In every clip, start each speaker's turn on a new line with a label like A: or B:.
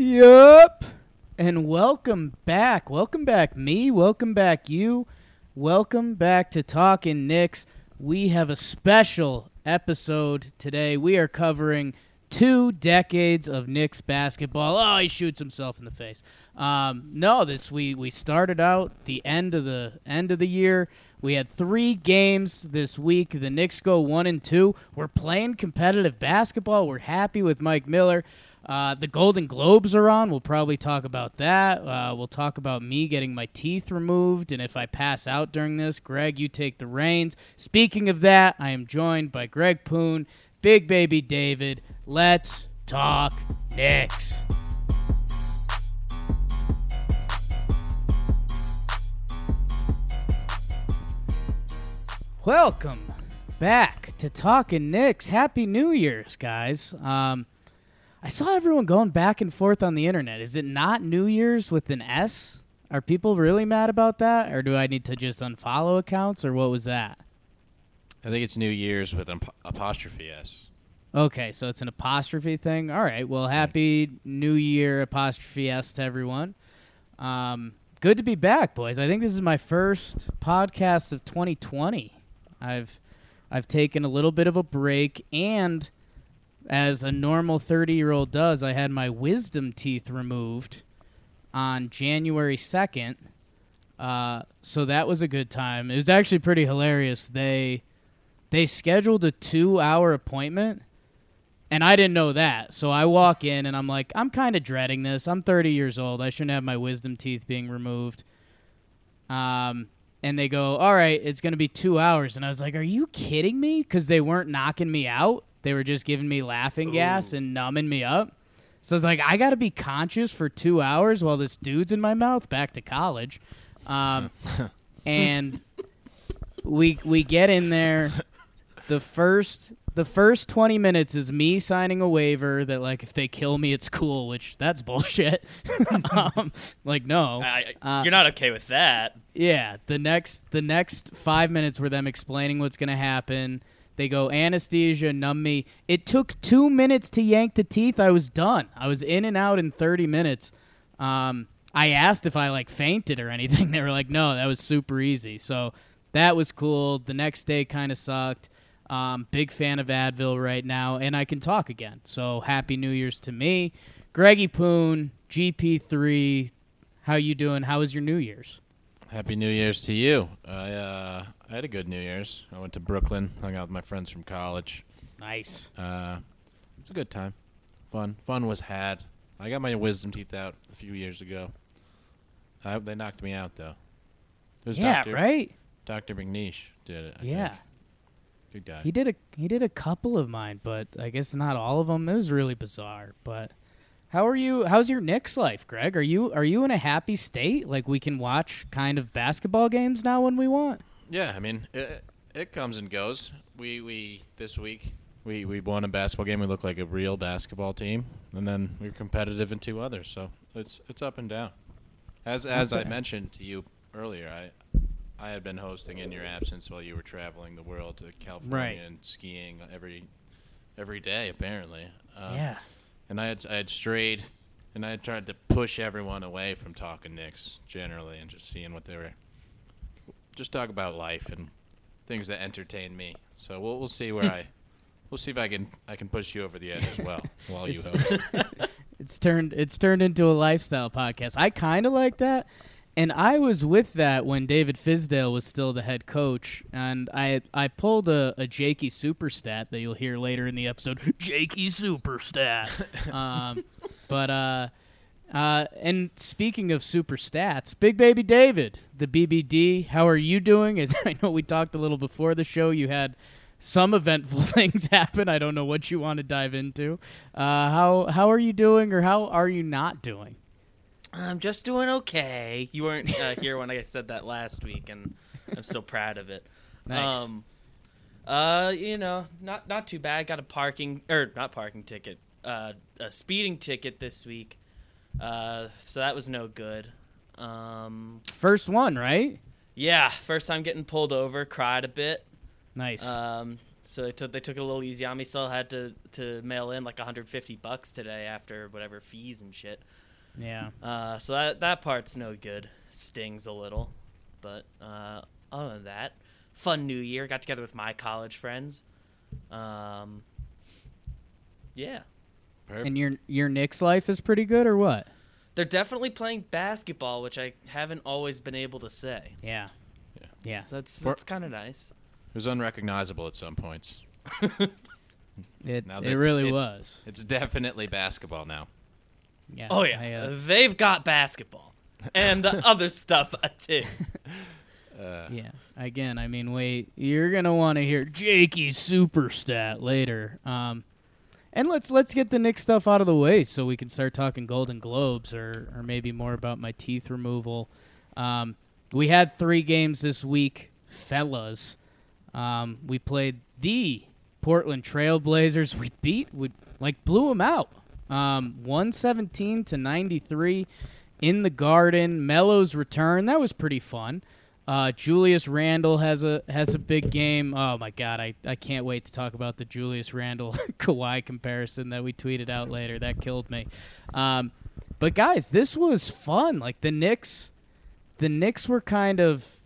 A: Yup. And welcome back. Welcome back, me. Welcome back, you. Welcome back to Talking Knicks. We have a special episode today. We are covering two decades of Knicks basketball. Oh, he shoots himself in the face. Um, no, this we we started out the end of the end of the year. We had three games this week. The Knicks go one and two. We're playing competitive basketball. We're happy with Mike Miller. Uh, the Golden Globes are on. We'll probably talk about that. Uh, we'll talk about me getting my teeth removed, and if I pass out during this, Greg, you take the reins. Speaking of that, I am joined by Greg Poon, Big Baby David. Let's talk Knicks. Welcome back to Talking Knicks. Happy New Year's, guys. Um, I saw everyone going back and forth on the internet. Is it not New Year's with an S? Are people really mad about that, or do I need to just unfollow accounts, or what was that?
B: I think it's New Year's with an apostrophe S.
A: Okay, so it's an apostrophe thing. All right. Well, happy New Year apostrophe S to everyone. Um, good to be back, boys. I think this is my first podcast of 2020. I've I've taken a little bit of a break, and as a normal 30 year old does, I had my wisdom teeth removed on January 2nd. Uh, so that was a good time. It was actually pretty hilarious. They they scheduled a two hour appointment and I didn't know that. So I walk in and I'm like, I'm kind of dreading this. I'm 30 years old. I shouldn't have my wisdom teeth being removed. Um, and they go, All right, it's going to be two hours. And I was like, Are you kidding me? Because they weren't knocking me out. They were just giving me laughing gas and numbing me up. So I was like, I got to be conscious for two hours while this dude's in my mouth back to college. Um, and we we get in there. The first the first 20 minutes is me signing a waiver that like if they kill me it's cool which that's bullshit um, like no
C: I,
A: Uh,
C: you're not okay with that.
A: yeah the next the next five minutes were them explaining what's gonna happen they go anesthesia numb me. It took two minutes to yank the teeth. I was done. I was in and out in 30 minutes. Um, i asked if i like fainted or anything. They were like no that was super easy. So that was cool. The next day kind of sucked. Um, big fan of advil right now and i can talk again. So happy new year's to me. Greggy poon gp3 how you doing? How was your new year's
B: Happy New Year's to you. I uh, I had a good New Year's. I went to Brooklyn, hung out with my friends from college.
A: nice
B: Uh, it was a good time. Fun. Fun was had. I got my wisdom teeth out a few years ago. Uh, they knocked me out though. It was
A: yeah,
B: Dr.
A: right.
B: Dr. McNeish did it. I
A: yeah,
B: think. Good guy.
A: he did a he did a couple of mine, but I guess not all of them. It was really bizarre. But how are you? How's your Knicks life, Greg? Are you are you in a happy state? Like we can watch kind of basketball games now when we want.
B: Yeah, I mean, it, it comes and goes. We we this week we we won a basketball game. We look like a real basketball team, and then we were competitive in two others. So it's it's up and down. As as I mentioned to you earlier, I I had been hosting in your absence while you were traveling the world to California
A: Right.
B: and skiing every every day apparently. Um,
A: yeah,
B: and I had I had strayed, and I tried to push everyone away from talking Knicks generally, and just seeing what they were, just talk about life and things that entertain me. So we'll we'll see where I, we'll see if I can I can push you over the edge as well while you host.
A: it's turned it's turned into a lifestyle podcast. I kind of like that. And I was with that when David Fizdale was still the head coach, and I I pulled a, a Jakey superstat that you'll hear later in the episode. Jakey superstat. um, but uh, uh, and speaking of super stats, Big Baby David, the BBD, how are you doing? As I know we talked a little before the show, you had some eventful things happen. I don't know what you want to dive into. Uh, how how are you doing, or how are you not doing?
C: I'm just doing okay. You weren't uh, here when I said that last week, and I'm still proud of it.
A: Nice.
C: Um, uh, you know, not not too bad. Got a parking or not parking ticket, uh, a speeding ticket this week. Uh, so that was no good. Um,
A: First one, right?
C: yeah, first time getting pulled over, cried a bit.
A: Nice.
C: Um, so they took they took it a little easy on me. Still had to to mail in like 150 bucks today after whatever fees and shit.
A: Yeah.
C: Uh, so that that part's no good. Stings a little, but uh, other than that, fun New Year. Got together with my college friends. Um, yeah,
A: And your your Knicks life is pretty good, or what?
C: they're definitely playing basketball, which I haven't always been able to say.
A: Yeah.
B: Yeah.
A: Yeah.
C: So that's that's kind of nice.
B: It was unrecognizable at some points.
A: It
B: Now
A: it really
B: it-
A: was.
B: It's definitely basketball now.
A: Yeah.
C: Oh yeah,
A: I, uh,
C: they've got basketball and other stuff uh, too.
B: Uh,
A: yeah. Again, I mean, wait. You're gonna want to hear Jakey's super stat later. Um, and let's let's get the Knicks stuff out of the way so we can start talking Golden Globes or or maybe more about my teeth removal. Um, we had three games this week, fellas. Um, we played the Portland Trailblazers. We beat, we like blew them out. Um, 117 to 93 in the Garden. Melo's return that was pretty fun. Uh, Julius Randle has a has a big game. Oh my God, I, I can't wait to talk about the Julius Randle Kawhi comparison that we tweeted out later. That killed me. Um, but guys, this was fun. Like the Knicks, the Knicks were kind of,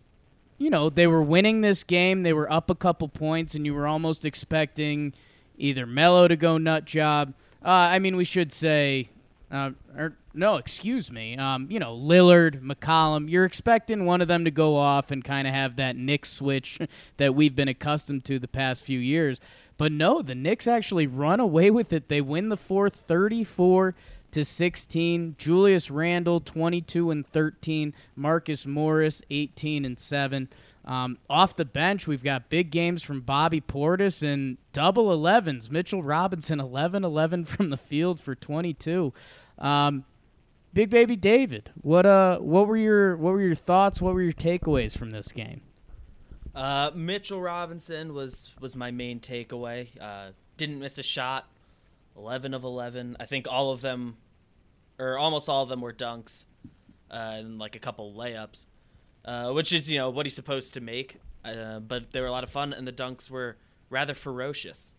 A: you know, they were winning this game. They were up a couple points, and you were almost expecting either Melo to go nut job. Uh, I mean, we should say, uh, or no, excuse me. Um, you know, Lillard, McCollum. You're expecting one of them to go off and kind of have that Knicks switch that we've been accustomed to the past few years. But no, the Knicks actually run away with it. They win the fourth, 34 to 16. Julius Randle 22 and 13. Marcus Morris 18 and 7. Um, off the bench, we've got big games from Bobby Portis and double 11s. Mitchell Robinson 11 11 from the field for 22. Um, Big Baby David, what uh, what were your what were your thoughts? What were your takeaways from this game?
C: Uh, Mitchell Robinson was was my main takeaway. Uh, didn't miss a shot. Eleven of eleven. I think all of them, or almost all of them, were dunks, uh, and like a couple layups, uh, which is you know what he's supposed to make. Uh, but they were a lot of fun, and the dunks were rather ferocious.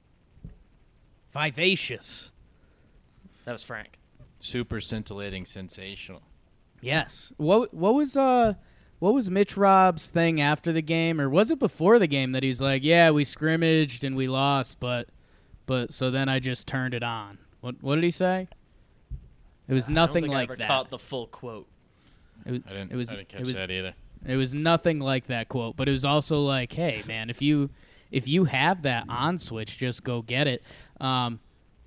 A: Vivacious.
C: That was Frank.
B: super scintillating, sensational.
A: Yes. What what was uh what was Mitch Rob's thing after the game, or was it before the game that he's like, yeah, we scrimmaged and we lost, but but so then I just turned it on. What what did he say? It was
C: I don't
A: nothing
C: think I
A: like
C: ever
A: that.
C: Caught the full quote.
A: it was,
B: I didn't.
A: It was.
B: I didn't catch
A: it was.
B: that either.
A: It was nothing like that quote, but it was also like, "Hey, man, if you if you have that on switch, just go get it." Um,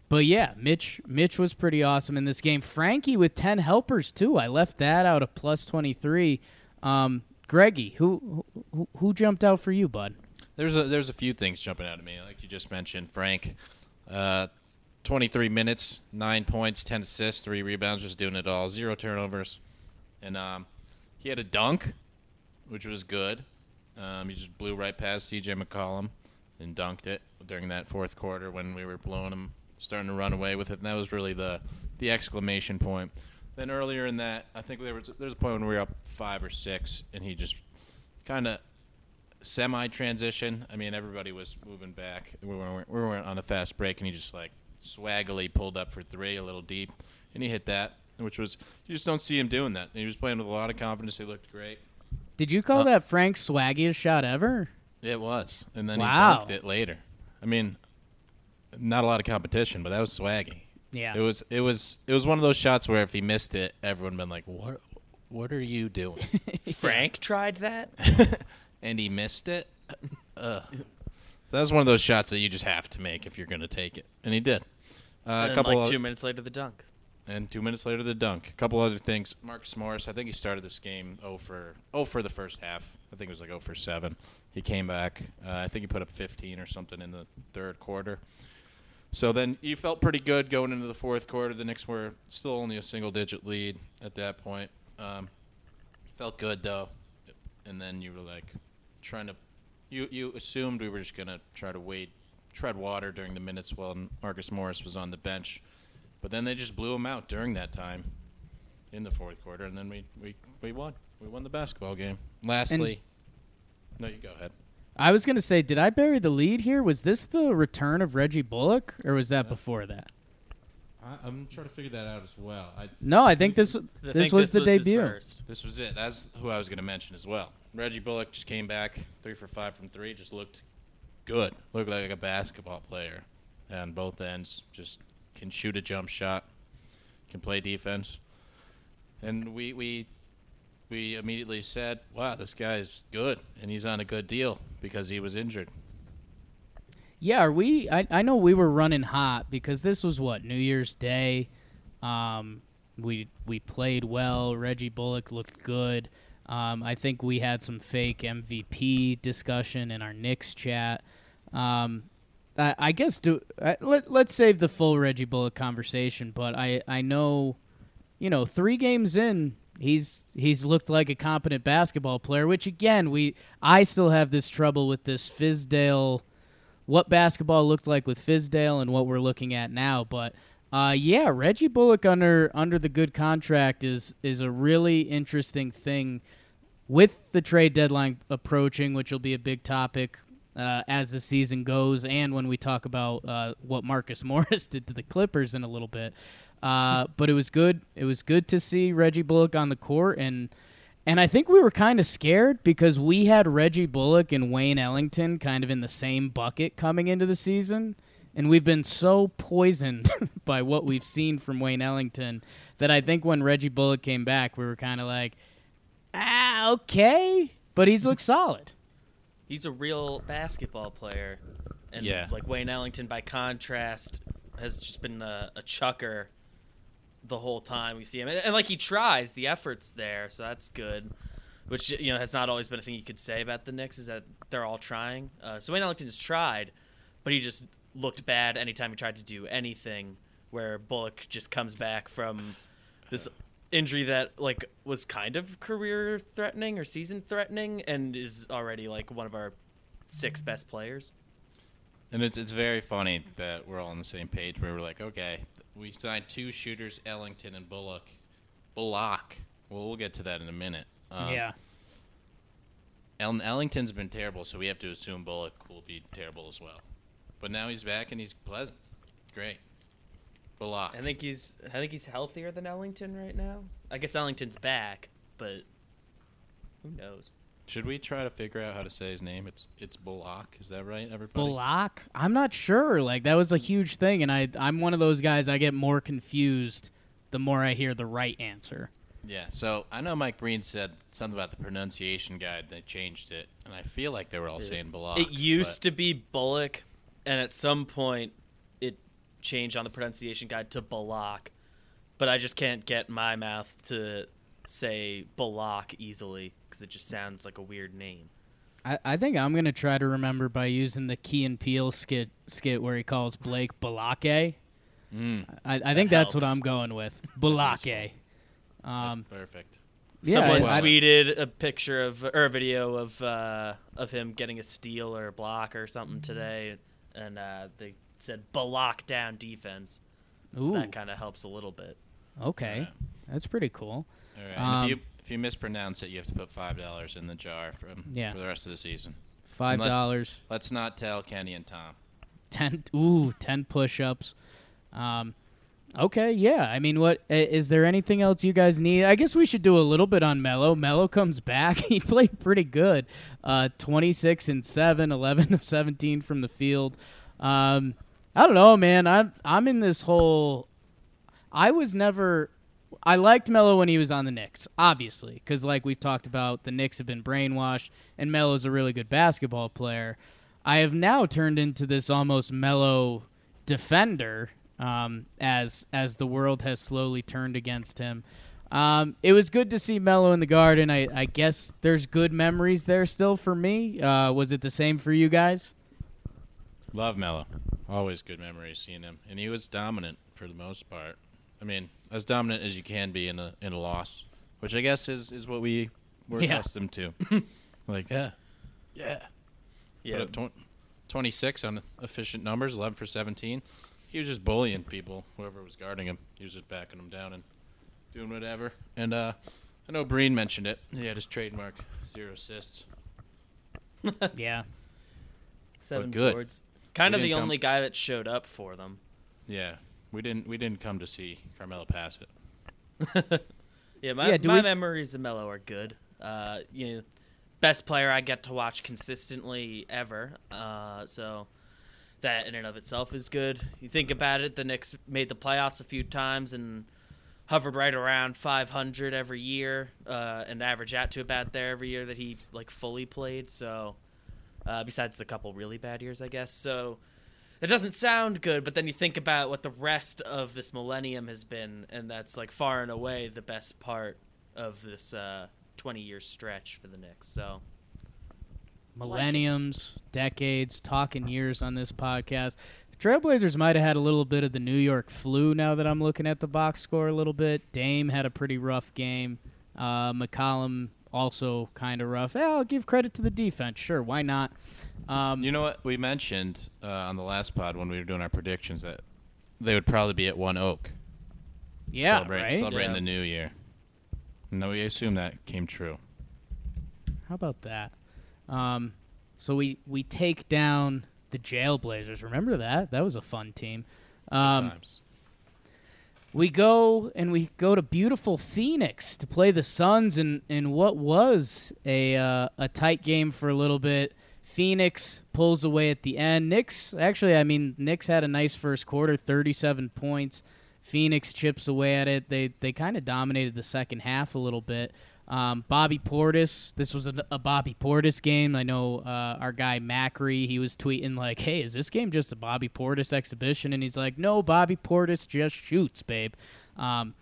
A: but yeah, Mitch Mitch was pretty awesome in this game. Frankie with ten helpers too. I left that out of plus twenty three. Um, Greggy, who, who who jumped out for you, bud?
B: There's a there's a few things jumping out at me, like you just mentioned. Frank, uh, 23 minutes, nine points, 10 assists, three rebounds, just doing it all, zero turnovers, and um, he had a dunk, which was good. Um, he just blew right past C.J. McCollum and dunked it during that fourth quarter when we were blowing him, starting to run away with it, and that was really the the exclamation point. Then earlier in that, I think there was there's a point when we were up five or six, and he just kind of semi transition. I mean, everybody was moving back. We weren't, we weren't on a fast break, and he just like swaggily pulled up for three, a little deep, and he hit that, which was you just don't see him doing that. And he was playing with a lot of confidence. He looked great.
A: Did you call
B: Uh,
A: that Frank's swaggiest shot ever?
B: It was, and then
A: Wow.
B: he dunked it later. I mean, not a lot of competition, but that was swaggy.
A: Yeah.
B: It was it was it was one of those shots where if he missed it, everyone been like, "What? What are you doing?"
C: Frank tried that.
B: and he missed it. Ugh. That was one of those shots that you just have to make if you're going to take it, and he did. Uh,
C: and
B: a couple
C: like
B: of-
C: two minutes later, the dunk.
B: And two minutes later the dunk. A couple other things. Marcus Morris, I think he started this game 0 for 0 for the first half. I think it was like 0 for 7. He came back. Uh, I think he put up 15 or something in the third quarter. So then you felt pretty good going into the fourth quarter. The Knicks were still only a single digit lead at that point. Um, felt good though, and then you were like trying to. You you assumed we were just gonna try to wait, tread water during the minutes while Marcus Morris was on the bench, but then they just blew them out during that time, in the fourth quarter, and then we we, we won. We won the basketball game. Lastly, no, you go ahead.
A: I was gonna say, did I bury the lead here? Was this the return of Reggie Bullock, or was that before that?
D: I, I'm trying to figure that out as well. I,
A: No, I think this
C: I
A: this
C: think
A: was the
C: his
A: debut.
C: first.
B: This was it. That's who I was going to mention as well. Reggie Bullock just came back three for five from three. Just looked good. Looked like a basketball player, and both ends just can shoot a jump shot, can play defense, and we we we immediately said, "Wow, this guy's good, and he's on a good deal because he was injured."
A: Yeah, are we? I, I know we were running hot because this was what New Year's Day. Um, we we played well. Reggie Bullock looked good. Um, I think we had some fake MVP discussion in our Knicks chat. Um, I, I guess do uh, let let's save the full Reggie Bullock conversation. But I I know, you know, three games in, he's he's looked like a competent basketball player. Which again, we I still have this trouble with this Fizdale what basketball looked like with Fizdale and what we're looking at now. But uh, yeah, Reggie Bullock under under the good contract is is a really interesting thing with the trade deadline approaching, which will be a big topic uh, as the season goes, and when we talk about uh, what Marcus Morris did to the Clippers in a little bit. Uh, but it was good. It was good to see Reggie Bullock on the court and. And I think we were kind of scared because we had Reggie Bullock and Wayne Ellington kind of in the same bucket coming into the season. And we've been so poisoned by what we've seen from Wayne Ellington that I think when Reggie Bullock came back, we were kind of like, ah, okay. But he's looked solid.
C: He's a real basketball player, and
B: Yeah.
C: like Wayne Ellington, by contrast, has just been a, a chucker the whole time we see him, and, and like he tries, the effort's there, so that's good. Which you know has not always been a thing you could say about the Knicks is that they're all trying. Uh, so Wayne Ellington's tried, but he just looked bad anytime he tried to do anything. Where Bullock just comes back from this injury that like was kind of career threatening or season threatening and is already like one of our six best players.
B: And it's it's very funny that we're all on the same page. Where we're like, okay, we signed two shooters, Ellington and Bullock. Bullock. Well, we'll get to that in a minute. Um,
A: yeah.
B: El- Ellington's been terrible, so we have to assume Bullock will be terrible as well. But now he's back and he's pleasant. Great. Bullock.
C: I think he's I think he's healthier than Ellington right now. I guess Ellington's back, but who knows?
B: Should we try to figure out how to say his name? It's it's Bullock. Is that right, everybody?
A: Bullock? I'm not sure. Like that was a huge thing, and I I'm one of those guys. I get more confused the more I hear the right answer.
B: Yeah. So I know Mike Breen said something about the pronunciation guide. They changed it, and I feel like they were all saying Bullock.
C: it used to be Bullock, and at some point it changed on the pronunciation guide to Bullock. But I just can't get my mouth to say Bullock easily because it just sounds like a weird name.
A: I, I think I'm gonna try to remember by using the Key and Peele skit skit where he calls Blake Balake.
B: Mm,
A: I, I think that's what. I'm going with. Balake.
B: that's
A: Um,
B: perfect.
A: yeah,
C: Someone
A: I- I-
C: tweeted a picture of or a video of uh, of him getting a steal or a block or something today, and uh, they said "block down defense." So
A: Ooh,
C: that kind of helps a little bit.
A: okay,
B: Yeah.
A: that's pretty cool.
B: All right.
A: Um,
B: if you if you mispronounce it, you have to put five dollars in the jar from
A: Yeah.
B: for the rest of the season.
A: Five
B: let's-
A: dollars.
B: Let's not tell Kenny and Tom.
A: ten ooh ten push-ups um okay yeah i mean what i- is there anything else you guys need i guess we should do a little bit on Melo Melo comes back he played pretty good uh 26 and 7 11 of 17 from the field um i don't know man i'm i'm in this whole i was never I liked Melo when he was on the Knicks, obviously, because like we've talked about, the Knicks have been brainwashed, and Melo's a really good basketball player. I have now turned into this almost Melo defender um, as as the world has slowly turned against him. Um, it was good to see Melo in the Garden. I, I guess there's good memories there still for me. Uh, was it the same for you guys?
B: Love Melo. always good memories seeing him, and he was dominant for the most part. I mean, as dominant as you can be in a in a loss, which I guess is is what we were
A: Yeah.
B: accustomed to. like yeah, yeah.
C: Yeah.
B: Put up tw- 26 on efficient numbers, 11 for 17. He was just bullying people, whoever was guarding him. He was just backing them down and doing whatever. And uh, I know Breen mentioned it. He had his trademark zero assists.
A: yeah.
C: Seven
B: good.
C: boards. Kind of the
B: come-
C: only guy that showed up for them.
B: Yeah, we didn't we didn't come to see Carmelo pass it.
C: Yeah, my,
A: Yeah, do
C: my
A: we-
C: memories of Melo are good. Uh, you know, best player I get to watch consistently ever. Uh, so that in and of itself is good. You think about it, the Knicks made the playoffs a few times and hovered right around 500 every year, uh, and average out to about there every year that he like fully played. So uh, besides the couple really bad years, I guess. So it doesn't sound good, but then you think about what the rest of this millennium has been, and that's like far and away the best part of this uh, 20 year stretch for the Knicks. So
A: millenniums, decades, talking years on this podcast. Trailblazers might have had a little bit of the New York flu now that I'm looking at the box score a little bit. Dame had a pretty rough game. Uh, McCollum also kind of rough. Eh, I'll give credit to the defense. Sure, why not? Um,
B: You know what? We mentioned uh, on the last pod when we were doing our predictions that they would probably be at One Oak.
A: yeah,
B: celebrating,
A: right?
B: celebrating
C: Yeah.
B: the new year. No, we assume that came true.
A: How about that? Um, so we we take down the Jailblazers. Remember that? That was a fun team. Um,
B: times.
A: We go and we go to beautiful Phoenix to play the Suns in, in what was a uh, a tight game for a little bit. Phoenix pulls away at the end. Knicks actually, I mean, Knicks had a nice first quarter, thirty-seven points. Phoenix chips away at it. They they kind of dominated the second half a little bit. Um, Bobby Portis. This was a, a Bobby Portis game. I know uh, our guy Macri. He was tweeting like, "Hey, is this game just a Bobby Portis exhibition?" And he's like, "No, Bobby Portis just shoots, babe." Um,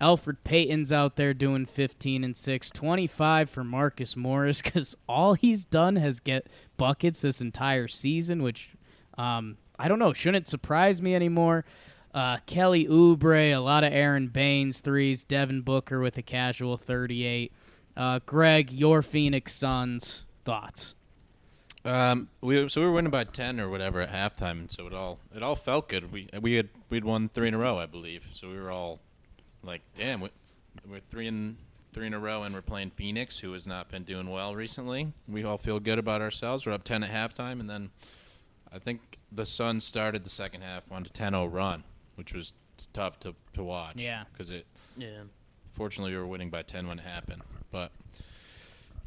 A: Elfrid Payton's out there doing 15 and 6, 25 for Marcus Morris because all he's done has get buckets this entire season, which um, I don't know shouldn't surprise me anymore. Uh, Kelly Oubre, a lot of Aron Baynes threes, Devin Booker with a casual 38. Uh, Greg, your Phoenix Suns thoughts?
B: Um, we so we were winning by ten or whatever at halftime, and so it all it all felt good. We we had we'd won three in a row, I believe. So we were all like, damn, we, we're three in three in a row, and we're playing Phoenix, who has not been doing well recently. We all feel good about ourselves. We're up ten at halftime, and then I think the Suns started the second half on a 10-0 run, which was tough to to watch.
A: Yeah.
B: because it
C: yeah,
B: Fortunately, we were winning by 10 when it happened, but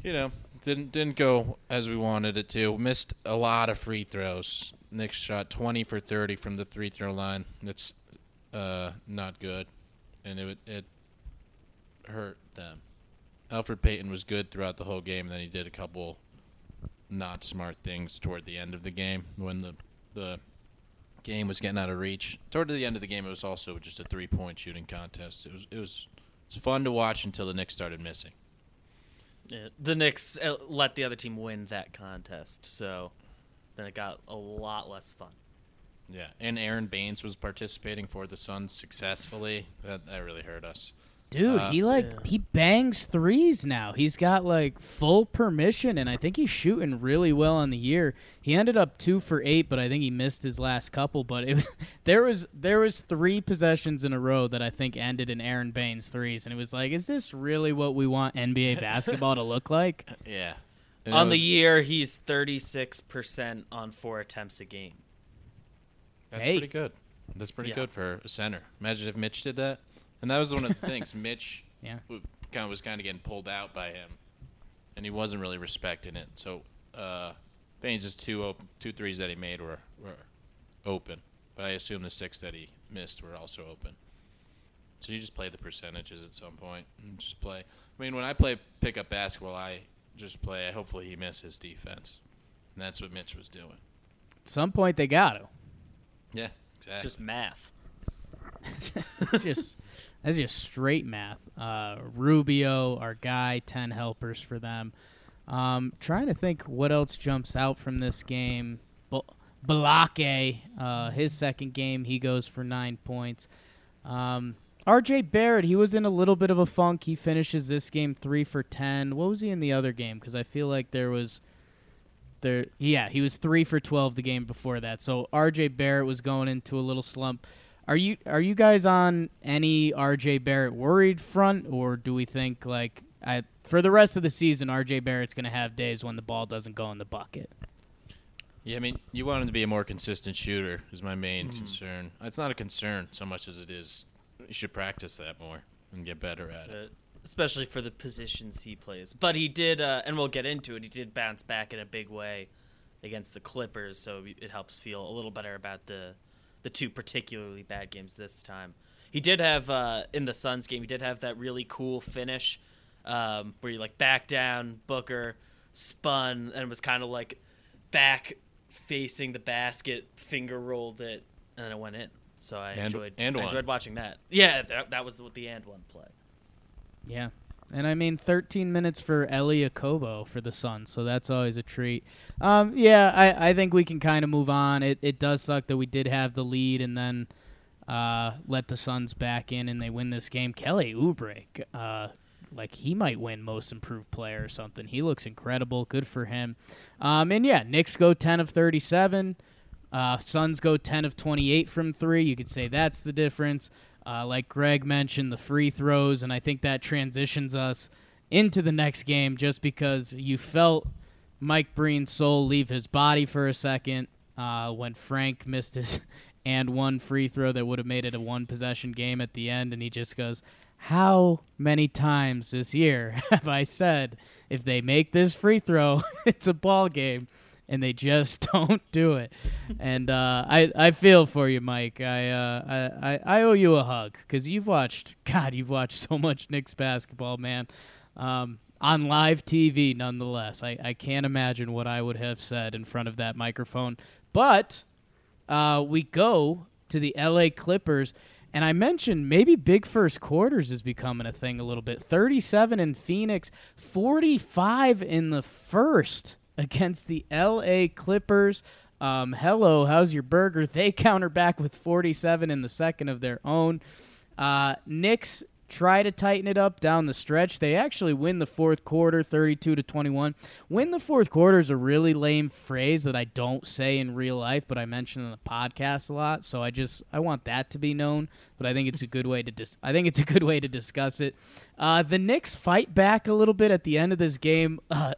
B: you know, didn't didn't go as we wanted it to. Missed a lot of free throws. Knicks shot 20 for 30 from the three throw line. That's uh, not good, and it it hurt them. Elfrid Payton was good throughout the whole game, and then he did a couple not smart things toward the end of the game when the the game was getting out of reach. Toward the end of the game, it was also just a three point shooting contest. It was it was it was fun to watch until the Knicks started missing.
C: yeah. The Knicks uh, let the other team win that contest, so then it got a lot less fun.
B: Yeah, and Aron Baynes was participating for the Suns successfully. That that really hurt us.
A: Dude,
B: Uh,
A: he like
C: Yeah.
A: he bangs threes now. He's got like full permission, and I think he's shooting really well on the year. He ended up two for eight, but I think he missed his last couple. But it was there was there was three possessions in a row that I think ended in Aron Baynes threes, and it was like, is this really what we want NBA basketball to look like?
B: Yeah. And
C: on
B: it
C: the year, he's 36% on four attempts a game.
B: That's
A: Hey.
B: pretty good. That's pretty
C: Yeah.
B: good for a center. Imagine if Mitch did that. And that was one of the things. Mitch
A: Yeah.
B: kind of was kind of getting pulled out by him, and he wasn't really respecting it. So uh, Baynes' two open, two threes that he made were were open, but I assume the six that he missed were also open. So you just play the percentages at some point and just play. I mean, when I play pickup basketball, I just play. Hopefully, he misses his defense, and that's what Mitch was doing.
A: At some point, they got to.
B: Yeah,
C: It's
B: exactly.
C: just math.
A: Just that's just straight math. Uh, Rubio, our guy, ten helpers for them. Um, trying to think what else jumps out from this game. Balake, uh, his second game, he goes for nine points. Um, RJ Barrett, he was in a little bit of a funk. He finishes this game three for ten. What was he in the other game? Because I feel like there was there. Yeah, he was three for twelve the game before that. So RJ Barrett was going into a little slump. Are you are you guys on any RJ Barrett worried front, or do we think like I, for the rest of the season, RJ Barrett's going to have days when the ball doesn't go in the bucket?
B: Yeah, I mean, you want him to be a more consistent shooter. Is my main concern. It's not a concern so much as it is you should practice that more and get better at it.
C: especially for the positions he plays. But he did, uh, and we'll get into it. He did bounce back in a big way against the Clippers, so it helps feel a little better about the the two particularly bad games this time. He did have uh, in the Suns game. He did have that really cool finish um, where he like backed down Booker, spun, and was kind of like back facing the basket, finger rolled it, and then it went in. So I
B: And-
C: enjoyed
B: and
C: I enjoyed watching that. Yeah, that, that was what the and one play.
A: Yeah. And I mean, 13 minutes for Elie Okobo for the Suns, so that's always a treat. Um, yeah, I, I think we can kind of move on. It, it does suck that we did have the lead and then uh, let the Suns back in and they win this game. Kelly Oubre, uh, like he might win Most Improved Player or something. He looks incredible. Good for him. Um, and yeah, Knicks go 10 of 37. Uh, Suns go 10 of 28 from three. You could say that's the difference. Uh, like Greg mentioned, the free throws, and I think that transitions us into the next game just because you felt Mike Breen's soul leave his body for a second uh, when Frank missed his and one free throw that would have made it a one possession game at the end, and he just goes, How many times this year have I said if they make this free throw, it's a ball game? And they just don't do it. And uh, I I feel for you, Mike. I uh, I, I owe you a hug because you've watched God, you've watched so much Knicks basketball, man. Um, on live TV, nonetheless. I, I can't imagine what I would have said in front of that microphone. But uh, we go to the LA Clippers. And I mentioned maybe big first quarters is becoming a thing a little bit. 37 in Phoenix, 45 in the first against the LA Clippers. Um, hello, how's your burger? They counter back with 47 in the second of their own. Uh, Knicks try to tighten it up down the stretch. They actually win the fourth quarter, 32 to 21. Win the fourth quarter is a really lame phrase that I don't say in real life, but I mention in the podcast a lot. So I just I want that to be known. But I think it's a good way to dis- I think it's a good way to discuss it. Uh, the Knicks fight back a little bit at the end of this game. Uh,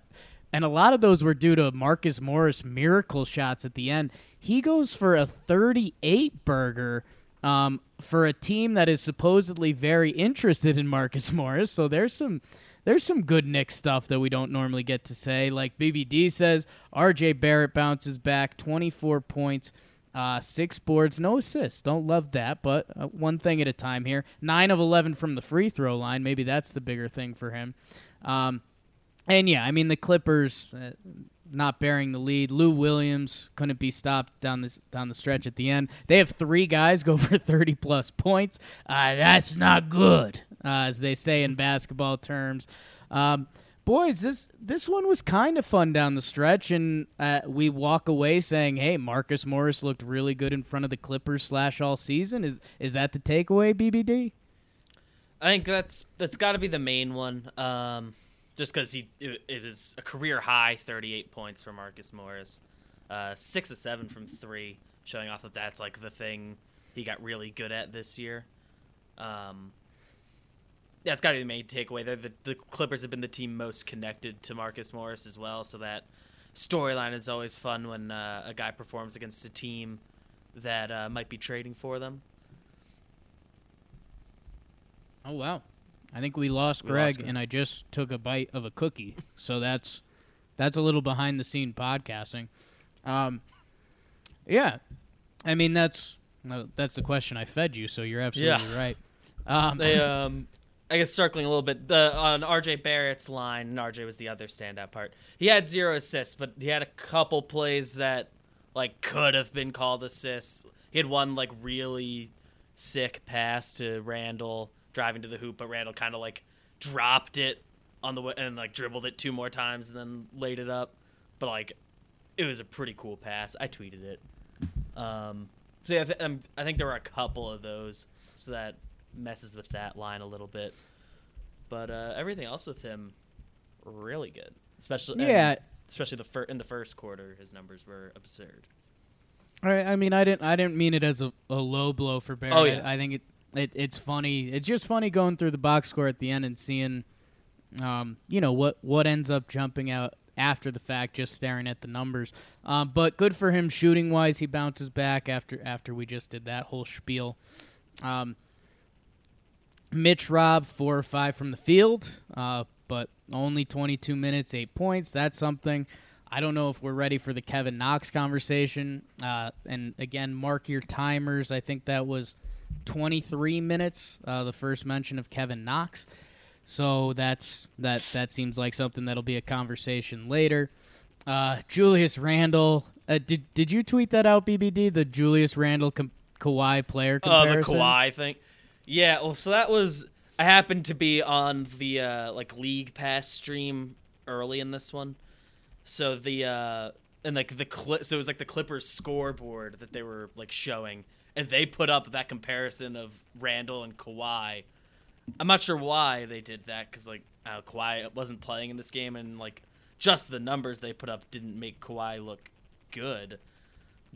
A: and a lot of those were due to Marcus Morris miracle shots at the end. He goes for a 38 burger um, for a team that is supposedly very interested in Marcus Morris. So there's some there's some good Knicks stuff that we don't normally get to say. Like BBD says, R.J. Barrett bounces back, 24 points. Uh, six boards, no assists. Don't love that, but uh, one thing at a time here. Nine of 11 from the free throw line. Maybe that's the bigger thing for him. Um, and yeah, I mean the Clippers uh, not bearing the lead. Lou Williams couldn't be stopped down this down the stretch at the end. They have three guys go for thirty plus points. Uh, that's not good, uh, as they say in basketball terms. Um, boys, this this one was kind of fun down the stretch, and uh, we walk away saying, "Hey, Marcus Morris looked really good in front of the Clippers slash all season." Is is that the takeaway, BBD?
C: I think that's that's got to be the main one. Um, just because he it, it is a career high 38 points for Marcus Morris, uh, six of seven from three, showing off that that's like the thing he got really good at this year. Um, that's got to be the main takeaway. They're the, the Clippers have been the team most connected to Marcus Morris as well, so that storyline is always fun when uh, a guy performs against a team that uh, might be trading for them.
A: Oh wow. I think we lost
B: We
A: Greg
B: lost
A: and I just took a bite of a cookie. So that's that's a little behind the scene podcasting. Um yeah. I mean that's that's the question I fed you, so you're absolutely
C: Yeah.
A: right. Um
C: they um I guess circling a little bit the on RJ Barrett's line, and RJ was the other standout part. He had zero assists, but he had a couple plays that like could have been called assists. He had one like really sick pass to Randle driving to the hoop, but Randle kind of like dropped it on the way and like dribbled it two more times and then laid it up. But like it was a pretty cool pass. I tweeted it. Um, so yeah, I, th- um, I think there were a couple of those, so that messes with that line a little bit. But uh, everything else with him, really good. Especially
A: Yeah.
C: especially the fir- in the first quarter, his numbers were absurd.
A: I, I mean, I didn't. I didn't mean it as a, a low blow for Barrett.
C: Oh, yeah.
A: I, I think it, it. It's funny. It's just funny going through the box score at the end and seeing, um, you know what what ends up jumping out after the fact. Just staring at the numbers. Um, but good for him shooting wise. He bounces back after after we just did that whole spiel. Um, Mitch Robb four or five from the field, uh, but only 22 minutes, eight points. That's something. I don't know if we're ready for the Kevin Knox conversation. Uh, and again, mark your timers. I think that was 23 minutes. Uh, the first mention of Kevin Knox. So that's that. That seems like something that'll be a conversation later. Uh, Julius Randle. Uh, did did you tweet that out, BBD? The Julius Randle com- Kawhi player comparison.
C: Oh, the. Kawhi thing. Yeah, well, so that was I happened to be on the uh, like League Pass stream early in this one, so the uh, and like the clip, so it was like the Clippers scoreboard that they were like showing, and they put up that comparison of Randle and Kawhi. I'm not sure why they did that because like uh, Kawhi wasn't playing in this game, and like just the numbers they put up didn't make Kawhi look good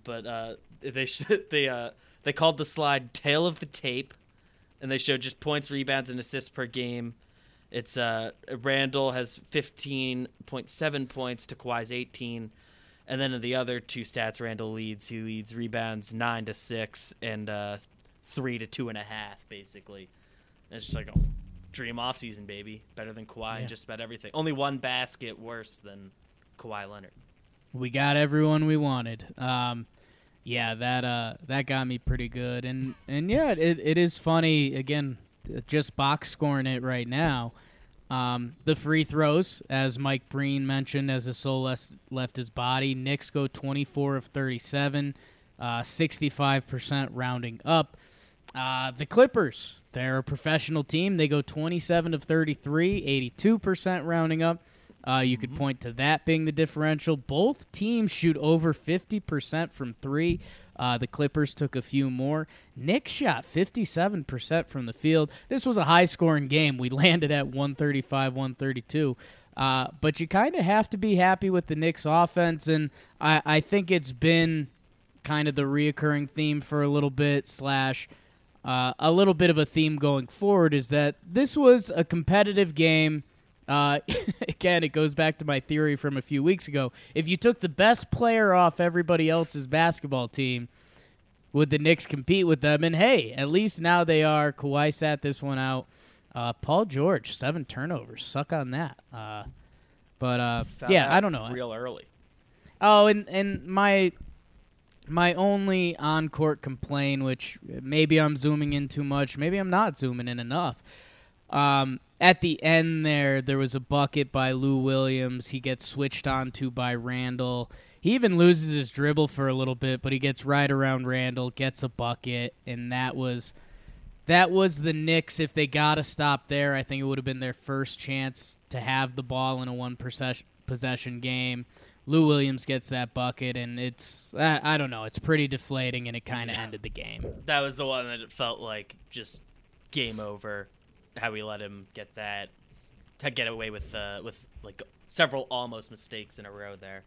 C: but uh, they sh- they uh, they called the slide "tail of the tape," and they showed just points, rebounds, and assists per game. It's uh, Randle has fifteen point seven points to Kawhi's eighteen, and then in the other two stats, Randle leads. He leads rebounds nine to six and uh, three to two and a half, basically. And it's just like a dream off season, baby. Better than Kawhi
A: Yeah.
C: in just about everything. Only one basket worse than Kawhi Leonard.
A: We got everyone we wanted. Um, yeah, that uh, that got me pretty good, and and yeah, it it is funny. Again, just box scoring it right now. Um, the free throws, as Mike Breen mentioned, as the soul left, left his body. Knicks go 24 of 37, uh, 65% rounding up. Uh, the Clippers, they're a professional team. They go 27 of 33, 82% rounding up. Uh, you could point to that being the differential. Both teams shoot over 50% from three. Uh, the Clippers took a few more. Nick shot 57% from the field. This was a high scoring game. We landed at 135, 132. Uh, but you kind of have to be happy with the Knicks offense. And I, I think it's been kind of the reoccurring theme for a little bit, slash, uh, a little bit of a theme going forward is that this was a competitive game. Uh, again, it goes back to my theory from a few weeks ago. If you took the best player off everybody else's basketball team, would the Knicks compete with them? And hey, at least now they are. Kawhi sat this one out. Uh, Paul George, seven turnovers. Suck on that. Uh, but uh, yeah, I don't know.
C: Real early.
A: Oh, and and my my only on court complaint, which maybe I'm zooming in too much, maybe I'm not zooming in enough. Um, at the end there, there was a bucket by Lou Williams. He gets switched onto by Randle. He even loses his dribble for a little bit, but he gets right around Randle, gets a bucket, and that was that was the Knicks. If they got to stop there, I think it would have been their first chance to have the ball in a one possession game. Lou Williams gets that bucket, and it's I, I don't know, it's pretty deflating, and it kind of ended the game.
C: That was the one that it felt like just game over. How we let him get that, to get away with uh, with like several almost mistakes in a row there.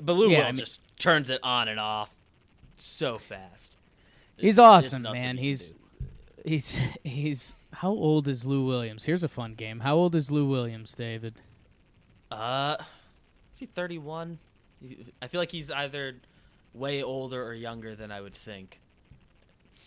C: But Lou
A: Yeah, I mean-
C: just turns it on and off so fast.
A: He's
C: It's-
A: awesome,
C: it's
A: man. He's he's he's how old is Lou Williams? Here's a fun game. How old is Lou Williams, David?
C: uh, is he thirty one? I feel like he's either way older or younger than I would think.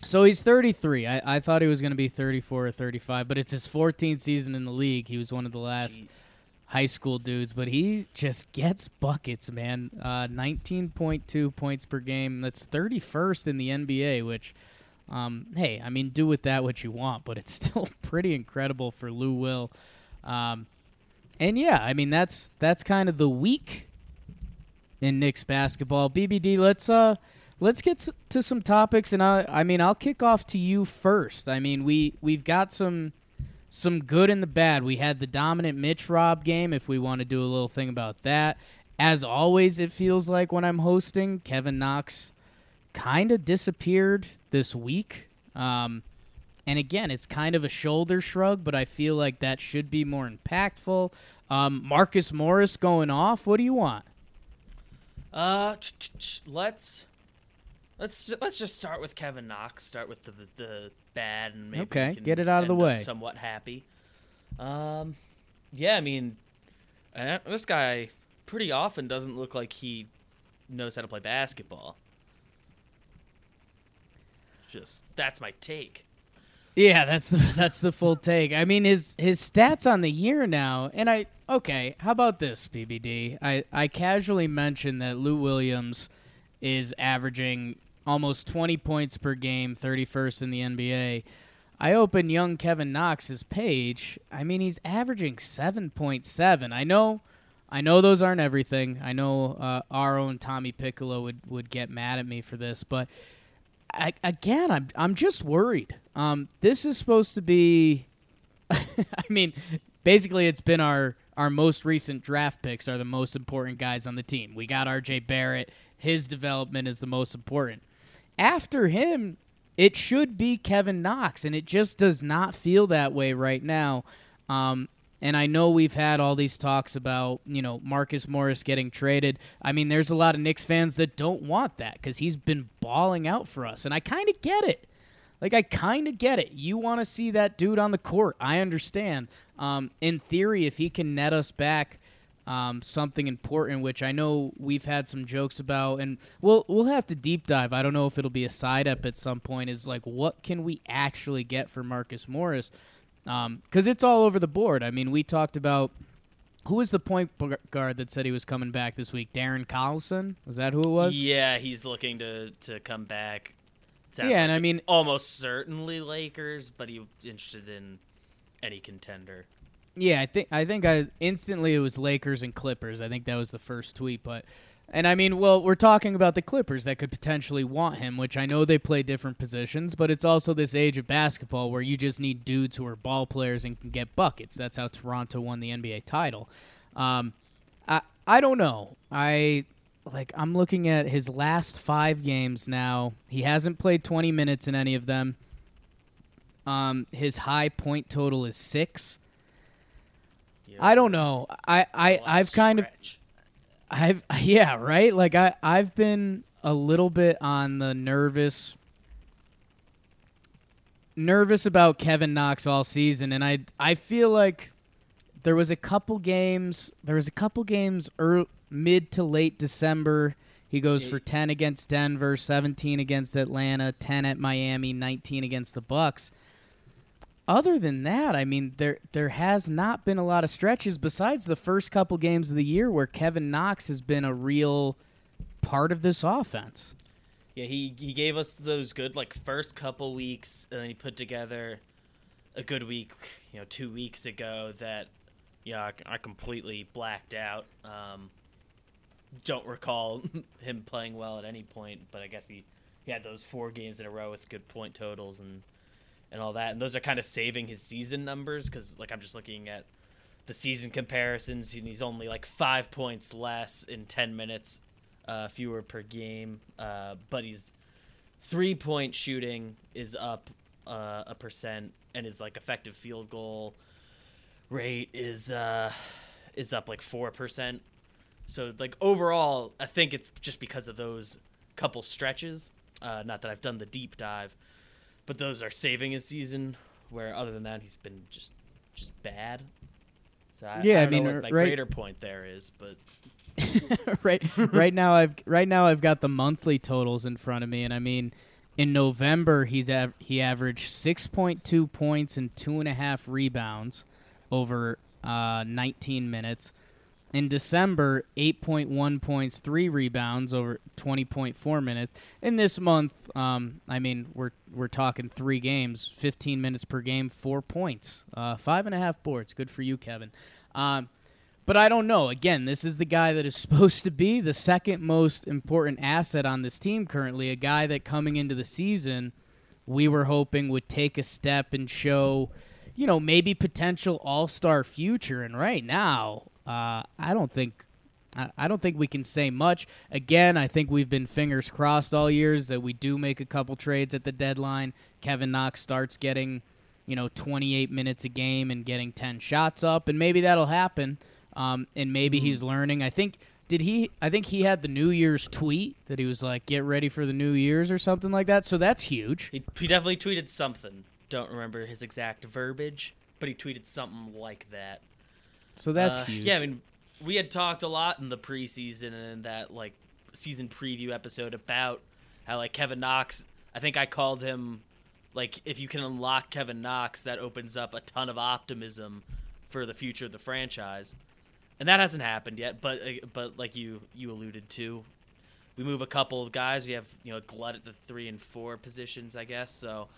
A: So he's 33. I, I thought he was going to be 34 or 35, but it's his 14th season in the league. He was one of the last
C: Jeez.
A: high school dudes, but he just gets buckets, man. Uh, 19.2 points per game. That's 31st in the NBA, which, um, hey, I mean, do with that what you want, but it's still pretty incredible for Lou Will. Um, and yeah, I mean, that's that's kind of the week in Knicks basketball. BBD, let's uh let's get to some topics and I I mean, I'll kick off to you first. I mean, we we've got some some good and the bad. We had the dominant Mitch Rob game if we want to do a little thing about that. As always, it feels like when I'm hosting, Kevin Knox kind of disappeared this week. Um, and again, it's kind of a shoulder shrug, but I feel like that should be more impactful. Um, Marcus Morris going off. What do you want?
C: Uh, let's let's let's just start with Kevin Knox. Start with the the bad and maybe
A: Okay, get it out of the way.
C: Somewhat happy. Um, yeah, I mean, uh, this guy pretty often doesn't look like he knows how to play basketball. Just that's my take.
A: Yeah, that's the, that's the full take. I mean, his his stats on the year now, and I okay. How about this, BBD? I I casually mentioned that Lou Williams is averaging almost 20 points per game, 31st in the NBA. I open young Kevin Knox's page. I mean, he's averaging 7.7. I know, I know those aren't everything. I know uh, our own Tommy Piccolo would would get mad at me for this, but I, again, I'm I'm just worried. Um, this is supposed to be. I mean, basically, it's been our our most recent draft picks are the most important guys on the team. We got R.J. Barrett. His development is the most important. After him, it should be Kevin Knox, and it just does not feel that way right now. Um, and I know we've had all these talks about, you know, Marcus Morris getting traded. I mean, there's a lot of Knicks fans that don't want that because he's been balling out for us. And I kind of get it. Like, I kind of get it. You want to see that dude on the court. I understand. Um, in theory, if he can net us back um, something important, which I know we've had some jokes about, and we'll we'll have to deep dive. I don't know if it'll be a side up at some point. Is like, what can we actually get for Marcus Morris? Because um, it's all over the board. I mean, we talked about who was the point guard that said he was coming back this week? Darren Collison was that who it was?
C: Yeah, he's looking to to come back. Sounds
A: Yeah, and I mean-
C: almost certainly Lakers, but he interested in any contender.
A: Yeah, I think I think I instantly it was Lakers and Clippers. I think that was the first tweet, but and I mean, well, we're talking about the Clippers that could potentially want him, which I know they play different positions, but it's also this age of basketball where you just need dudes who are ball players and can get buckets. That's how Toronto won the NBA title. Um, I I don't know. I like I'm looking at his last 5 games now. He hasn't played 20 minutes in any of them. Um, his high point total is 6. I don't know. I, I I've kind of. I've yeah, right? Like I I've been a little bit on the nervous nervous about Kevin Knox all season and I I feel like there was a couple games there was a couple games early, mid to late December he goes for 10 against Denver, 17 against Atlanta, 10 at Miami, 19 against the Bucks. Other than that, I mean, there there has not been a lot of stretches besides the first couple games of the year where Kevin Knox has been a real part of this offense.
C: Yeah, he he gave us those good like first couple weeks, and then he put together a good week, you know, two weeks ago that yeah I, I completely blacked out. Um, don't recall him playing well at any point, but I guess he he had those four games in a row with good point totals and and all that, and those are kind of saving his season numbers because like I'm just looking at the season comparisons, and he's only like five points less in ten minutes uh, fewer per game, uh, but he's three point shooting is up uh, a percent, and his like effective field goal rate is uh, is up like four percent. So like overall, I think it's just because of those couple stretches. Uh, not that I've done the deep dive, but those are saving his season. Where other than that, he's been just just bad. So I,
A: Yeah, I
C: I,
A: mean,
C: what my
A: right-
C: greater point there is, but
A: right right now I've right now I've got the monthly totals in front of me and I mean in November he's av- he averaged 6.2 points and two and a half rebounds over uh, 19 minutes. In December, 8.1 points, three rebounds over 20.4 minutes. In this month, um, I mean, we're we're talking three games, 15 minutes per game, four points, uh, five and a half boards. Good for you, Kevin. Um, but I don't know. Again, this is the guy that is supposed to be the second most important asset on this team currently. A guy that coming into the season, we were hoping would take a step and show, you know, maybe potential all star future. And right now, uh, I don't think I, I don't think we can say much. Again, I think we've been fingers crossed all years that we do make a couple trades at the deadline. Kevin Knox starts getting, you know, 28 minutes a game and getting 10 shots up, and maybe that'll happen. Um, and maybe
C: Mm-hmm.
A: he's learning. I think did he? I think he had the New Year's tweet that he was like, "Get ready for the New Year's" or something like that. So that's huge.
C: He, he definitely tweeted something. Don't remember his exact verbiage, but he tweeted something like that.
A: So that's
C: Uh,
A: huge.
C: Yeah, I mean, we had talked a lot in the preseason and in that like season preview episode about how like Kevin Knox. I think I called him like if you can unlock Kevin Knox, that opens up a ton of optimism for the future of the franchise, and that hasn't happened yet. But uh, but like you you alluded to, we move a couple of guys. We have you know glut at the three and four positions, I guess. So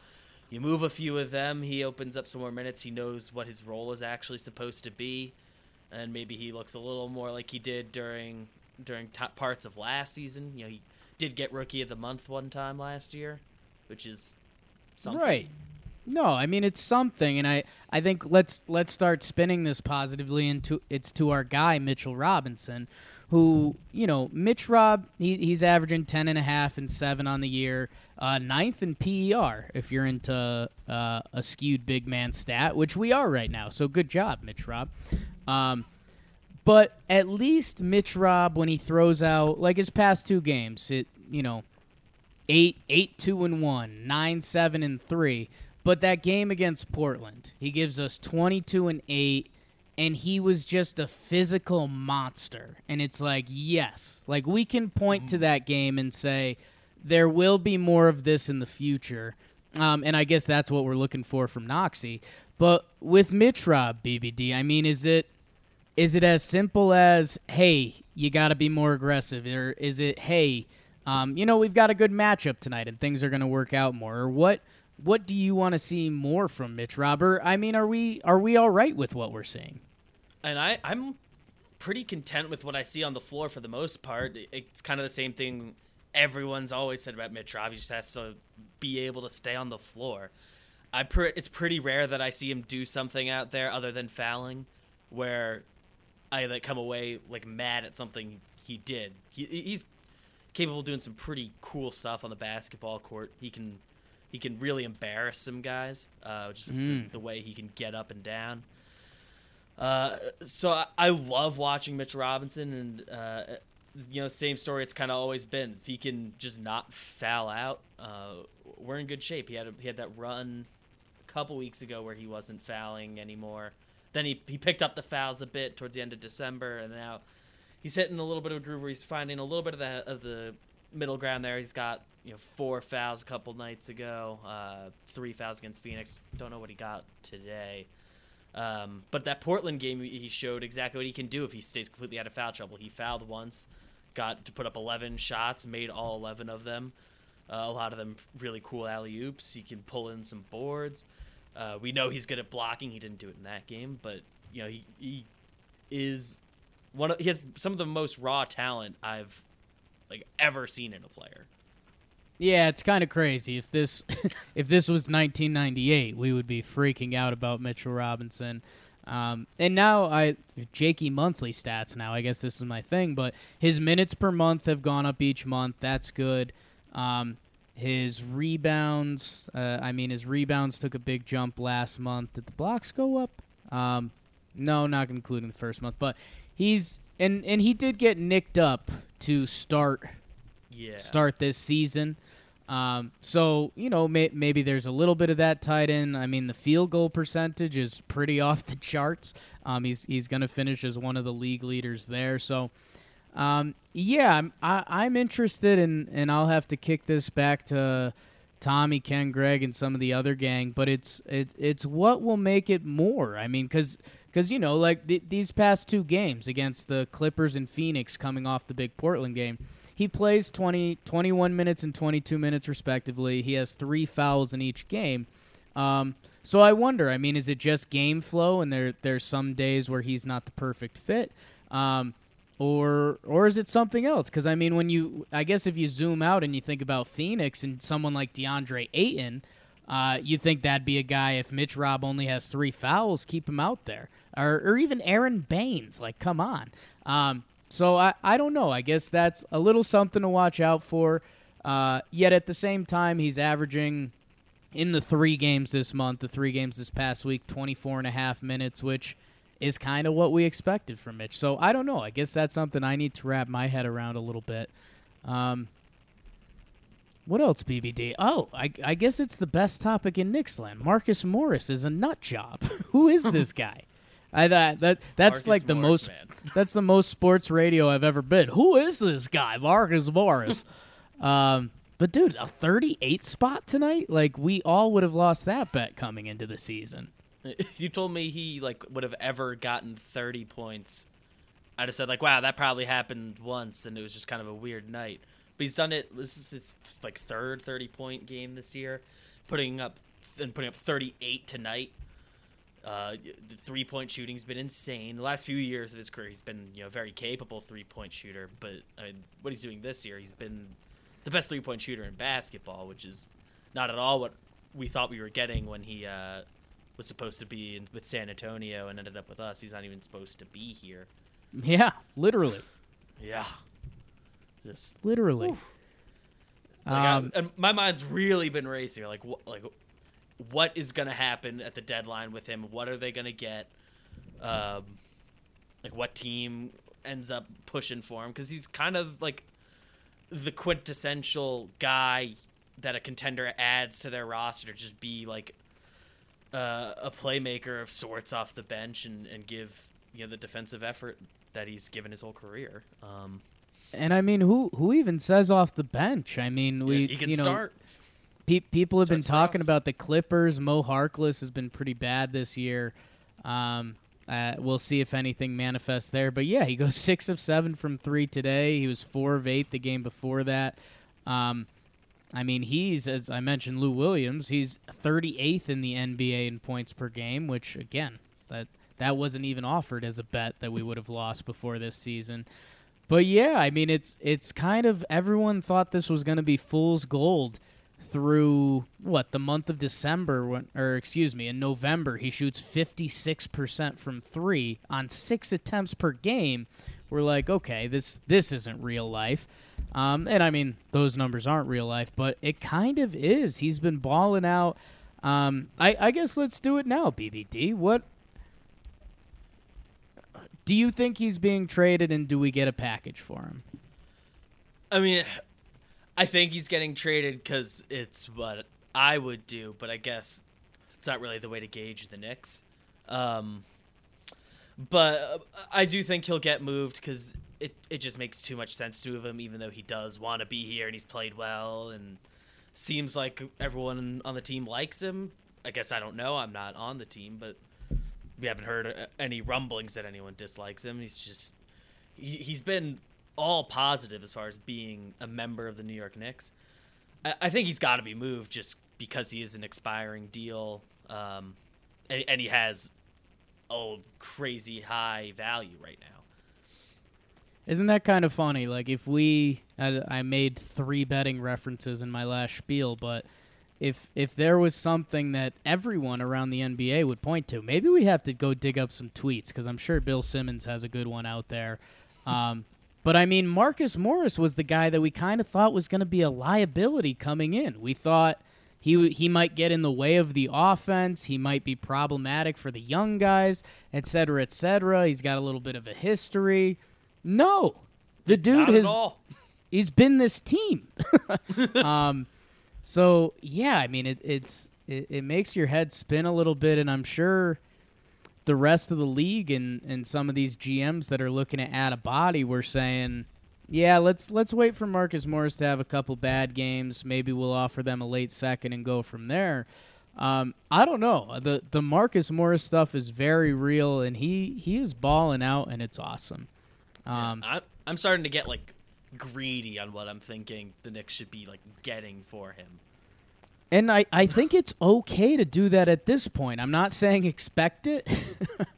C: you move a few of them. He opens up some more minutes. He knows what his role is actually supposed to be, and maybe he looks a little more like he did during during parts of last season. You know, he did get rookie of the month one time last year, which is something.
A: Right. No, I mean it's something, and I, I think let's let's start spinning this positively into it's to our guy Mitchell Robinson, who you know Mitch Rob he, he's averaging ten and a half and seven on the year, uh, ninth in PER if you're into uh, a skewed big man stat, which we are right now. So good job, Mitch Rob. Um, but at least Mitch Rob when he throws out like his past two games, it you know eight eight two and one, nine seven and three. But that game against Portland, he gives us twenty two and eight, and he was just a physical monster. And it's like, yes, like we can point to that game and say there will be more of this in the future. Um, and I guess that's what we're looking for from Noxie. But with Mitch Rob, BBD, I mean, is it is it as simple as hey you got to be more aggressive or is it hey um, you know we've got a good matchup tonight and things are going to work out more or what what do you want to see more from mitch robert i mean are we are we all right with what we're seeing
C: and I, I'm pretty content with what I see on the floor for the most part. It's kind of the same thing everyone's always said about Mitch Rob. He just has to be able to stay on the floor. I pre- it's pretty rare that I see him do something out there other than fouling, where I like come away like mad at something he did. He, he's capable of doing some pretty cool stuff on the basketball court. He can he can really embarrass some guys, uh, just
A: Mm.
C: the, the way he can get up and down. Uh, so I, I love watching Mitch Robinson, and uh, you know, same story. It's kind of always been. If he can just not foul out, uh, we're in good shape. He had a, he had that run a couple weeks ago where he wasn't fouling anymore. Then he he picked up the fouls a bit towards the end of December, and now he's hitting a little bit of a groove where he's finding a little bit of the of the middle ground there. He's got you know four fouls a couple nights ago, uh, three fouls against Phoenix. Don't know what he got today. Um, but that Portland game, he showed exactly what he can do if he stays completely out of foul trouble. He fouled once, got to put up 11 shots, made all 11 of them. Uh, a lot of them really cool alley oops. He can pull in some boards. Uh, we know he's good at blocking. He didn't do it in that game, but you know he, he is one. Of, he has some of the most raw talent I've like ever seen in a player.
A: yeah it's kind of crazy if this if this was 1998 we would be freaking out about mitchell robinson um, and now I Jakey monthly stats now. I guess this is my thing, but his minutes per month have gone up each month. That's good. Um, his rebounds, uh, I mean, his rebounds took a big jump last month. Did the blocks go up? Um, no, not including the first month, but he's and and he did get nicked up to start
C: Yeah.
A: start this season. Um, so you know may, maybe there's a little bit of that tied in. I mean, the field goal percentage is pretty off the charts. Um, he's he's going to finish as one of the league leaders there. So um, yeah, I'm I, I'm interested in, and I'll have to kick this back to Tommy, Ken, Greg, and some of the other gang. But it's it's it's what will make it more. I mean, because because you know like th- these past two games against the Clippers and Phoenix, coming off the big Portland game. He plays 20, 21 minutes and 22 minutes respectively. He has three fouls in each game. Um, so I wonder. I mean, is it just game flow, and there there's some days where he's not the perfect fit, um, or or is it something else? Because I mean, when you I guess if you zoom out and you think about Phoenix and someone like DeAndre Ayton, uh, you think that'd be a guy if Mitch Rob only has three fouls, keep him out there, or or even Aron Baynes. Like, come on. Um, so I, I don't know. I guess that's a little something to watch out for. Uh, yet at the same time, he's averaging in the three games this month, the three games this past week, 24 and a half minutes, which is kind of what we expected from Mitch. So I don't know. I guess that's something I need to wrap my head around a little bit. Um, what else, BBD? Oh, I, I guess it's the best topic in Nixland. Marcus Morris is a nut job. Who is this guy? I that that that's
C: Marcus
A: like the
C: Morris,
A: most that's the most sports radio I've ever been. Who is this guy, Marcus Morris? um, but dude, a 38 spot tonight? Like we all would have lost that bet coming into the season.
C: You told me he like would have ever gotten 30 points, I'd have said like, wow, that probably happened once, and it was just kind of a weird night. But he's done it. This is his like third 30 point game this year, putting up and putting up 38 tonight. Uh, the three point shooting's been insane. The last few years of his career, he's been you know very capable three point shooter. But I mean, what he's doing this year, he's been the best three point shooter in basketball, which is not at all what we thought we were getting when he uh, was supposed to be in, with San Antonio and ended up with us. He's not even supposed to be here.
A: Yeah, literally,
C: Yeah, just
A: literally.
C: like I-
A: Um,
C: and my mind's really been racing. Like, what, like, what is gonna happen at the deadline with him? What are they gonna get? Um, like, what team ends up pushing for him? Because he's kind of like the quintessential guy that a contender adds to their roster just be like uh, a playmaker of sorts off the bench and, and give you know the defensive effort that he's given his whole career. Um,
A: and I mean, who who even says off the bench? I mean, we
C: he can
A: you know,
C: start.
A: Pe- people have been
C: Starts
A: talking about the Clippers. Mo Harkless has been pretty bad this year. Um, uh, we'll see if anything manifests there. But yeah, he goes six of seven from three today. He was four of eight the game before that. Um, I mean, he's as I mentioned, Lou Williams. He's 38th in the NBA in points per game, which again, that that wasn't even offered as a bet that we would have lost before this season. But yeah, I mean, it's it's kind of everyone thought this was going to be fool's gold through what the month of December, when, or excuse me, in November, he shoots 56% from three on six attempts per game. We're like, okay, this this isn't real life. Um, and I mean, those numbers aren't real life, but it kind of is. He's been balling out. Um, I, I guess let's do it now, BBD. What do you think he's being traded, and do we get a package for him?
C: I mean, I think he's getting traded because it's what I would do, but I guess it's not really the way to gauge the Knicks. Um, but uh, I do think he'll get moved because it, it just makes too much sense to him, even though he does want to be here and he's played well and seems like everyone on the team likes him. I guess I don't know. I'm not on the team, but we haven't heard uh, any rumblings that anyone dislikes him. He's just he, he's been all positive as far as being a member of the New York Knicks. I, I think he's got to be moved just because he is an expiring deal, um, and, and he has a crazy high value right now.
A: Isn't that kind of funny? Like if we, I, I made three betting references in my last spiel, but if if there was something that everyone around the NBA would point to, maybe we have to go dig up some tweets because I'm sure Bill Simmons has a good one out there. Um, but I mean, Marcus Morris was the guy that we kind of thought was going to be a liability coming in. We thought he he might get in the way of the offense. He might be problematic for the young guys, et cetera, et cetera. He's got a little bit of a history. No, the dude
C: Not
A: has he's been this team. um, so yeah, I mean it, it's it, it makes your head spin a little bit, and I'm sure the rest of the league and, and some of these GMs that are looking to add a body were saying, yeah, let's let's wait for Marcus Morris to have a couple bad games. Maybe we'll offer them a late second and go from there. Um, I don't know. the The Marcus Morris stuff is very real, and he he is balling out, and it's awesome. Um,
C: I, I'm starting to get like greedy on what I'm thinking the Knicks should be like getting for him.
A: And I, I think it's okay to do that at this point. I'm not saying expect it.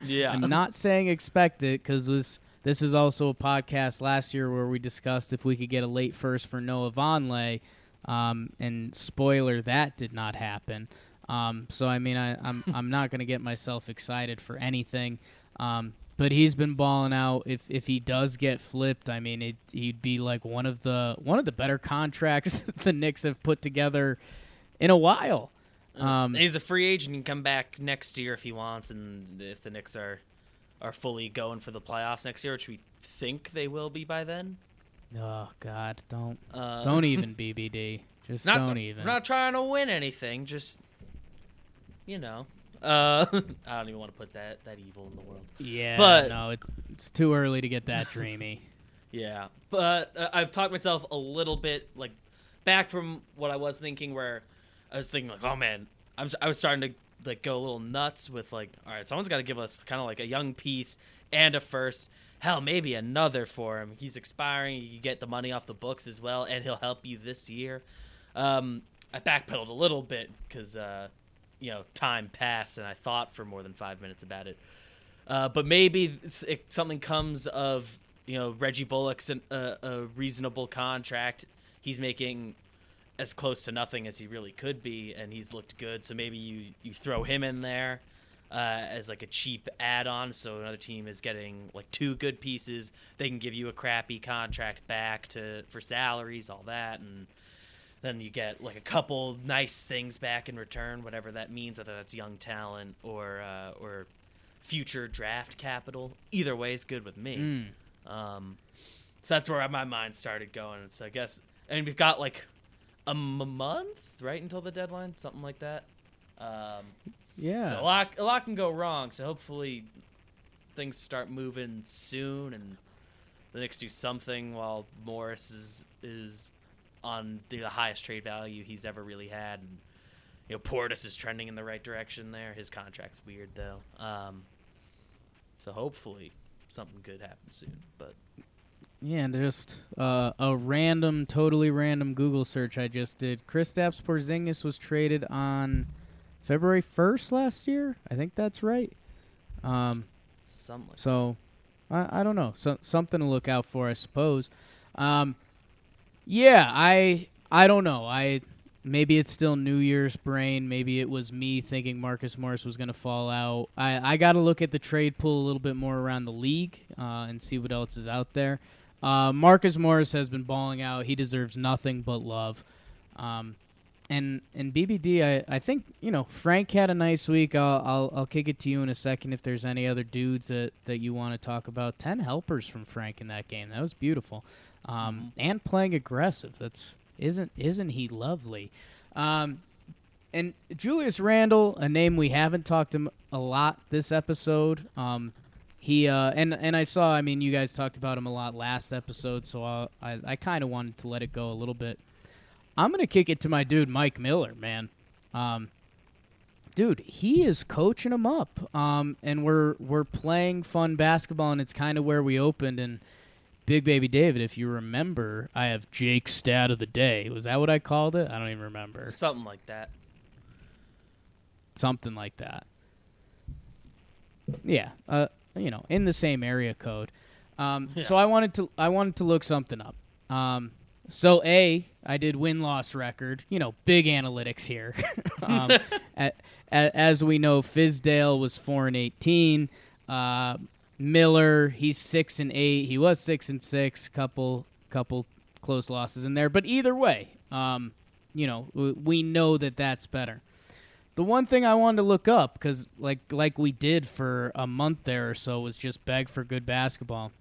C: Yeah.
A: I'm not saying expect it because this this is also a podcast last year where we discussed if we could get a late first for Noah Vonleh. Um, and spoiler, that did not happen. Um, so I mean, I, I'm I'm not going to get myself excited for anything. Um, but he's been balling out. If if he does get flipped, I mean, it, he'd be like one of the one of the better contracts the Knicks have put together in a while. Um,
C: He's a free agent. He can come back next year if he wants, and if the Knicks are are fully going for the playoffs next year, which we think they will be by then.
A: oh God, don't
C: Uh,
A: don't even BBD. Just
C: not,
A: don't even.
C: I'm not trying to win anything. Just you know, uh, I don't even want to put that that evil in the world.
A: yeah,
C: but-
A: no, it's it's too early to get that dreamy.
C: Yeah, but uh, I've talked myself a little bit like back from what I was thinking, where I was thinking like, oh man, I'm I was starting to like go a little nuts with like, all right, someone's got to give us kind of like a young piece and a first. Hell, maybe another for him. He's expiring. You get the money off the books as well, and he'll help you this year. Um, I backpedaled a little bit because uh, you know time passed, and I thought for more than five minutes about it. Uh, but maybe it, something comes of you know Reggie Bullock's an, uh, a reasonable contract. He's making as close to nothing as he really could be, and he's looked good. So maybe you you throw him in there uh, as like a cheap add-on. So another team is getting like two good pieces. They can give you a crappy contract back to for salaries, all that, and then you get like a couple nice things back in return, whatever that means, whether that's young talent or uh, or future draft capital. Either way is good with me.
A: Mm.
C: Um, so that's where my mind started going. So I guess, and we've got like a m- month, right, until the deadline, something like that. Um,
A: Yeah.
C: so a lot, a lot can go wrong. So hopefully, things start moving soon, and the Knicks do something while Morris is is on the, the highest trade value he's ever really had, and you know Portis is trending in the right direction there. His contract's weird though. Um, so hopefully something good happens soon. But
A: Yeah, and just uh, a random, totally random Google search I just did. Kristaps Porzingis was traded on February 1st last year. I think that's right. Um,
C: something like
A: so I, I don't know. So something to look out for, I suppose. Um, yeah, I I don't know. I maybe it's still New Year's brain. Maybe it was me thinking Marcus Morris was going to fall out. I I got to look at the trade pool a little bit more around the league uh, and see what else is out there. Uh, Marcus Morris has been balling out. He deserves nothing but love. Um, and and BBD, I, I think you know Frank had a nice week. I'll, I'll I'll kick it to you in a second if there's any other dudes that, that you want to talk about. Ten helpers from Frank in that game. That was beautiful, um, and playing aggressive. That's isn't isn't he lovely? Um, and Julius Randle, a name we haven't talked him a lot this episode. Um, he uh, and and I saw. I mean, you guys talked about him a lot last episode, so i I I kind of wanted to let it go a little bit. I'm gonna kick it to my dude Mike Miller, man. Um, dude, he is coaching him up. Um, and we're we're playing fun basketball, and it's kind of where we opened. And Big Baby David, if you remember, I have Jake's stat of the day. Was that what I called it? I don't even remember.
C: something like that.
A: Something like that. Yeah, uh, you know, in the same area code. Um, So I wanted to I wanted to look something up. Um, so a I did win loss record. You know, big analytics here. um, a, a, as we know, Fizdale was four and eighteen. Uh, Miller, he's six and eight. He was six and six. Couple couple close losses in there, but either way, um, you know, we know that that's better. The one thing I wanted to look up because, like, like we did for a month there or so, was just beg for good basketball.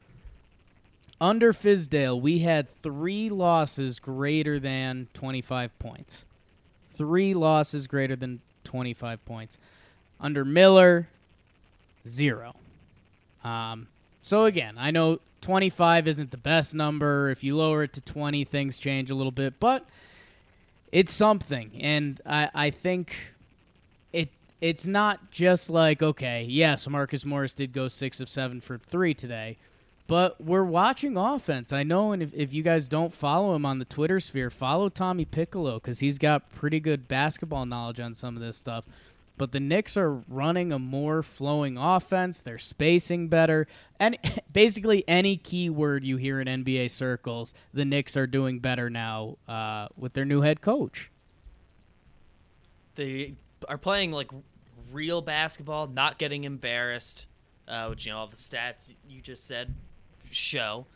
A: Under Fizdale, we had three losses greater than 25 points. Three losses greater than 25 points. Under Miller, zero. Um, so again, I know 25 isn't the best number. If you lower it to 20, things change a little bit, but it's something. And I, I think it's not just like okay, yes, Marcus Morris did go six of seven for three today, but we're watching offense. I know, and if, if you guys don't follow him on the Twitter sphere, follow Tommy Piccolo because he's got pretty good basketball knowledge on some of this stuff. But the Knicks are running a more flowing offense. They're spacing better. And basically, any keyword you hear in NBA circles, the Knicks are doing better now uh, with their new head coach.
C: They are playing like real basketball, not getting embarrassed. uh, which you know all the stats you just said show.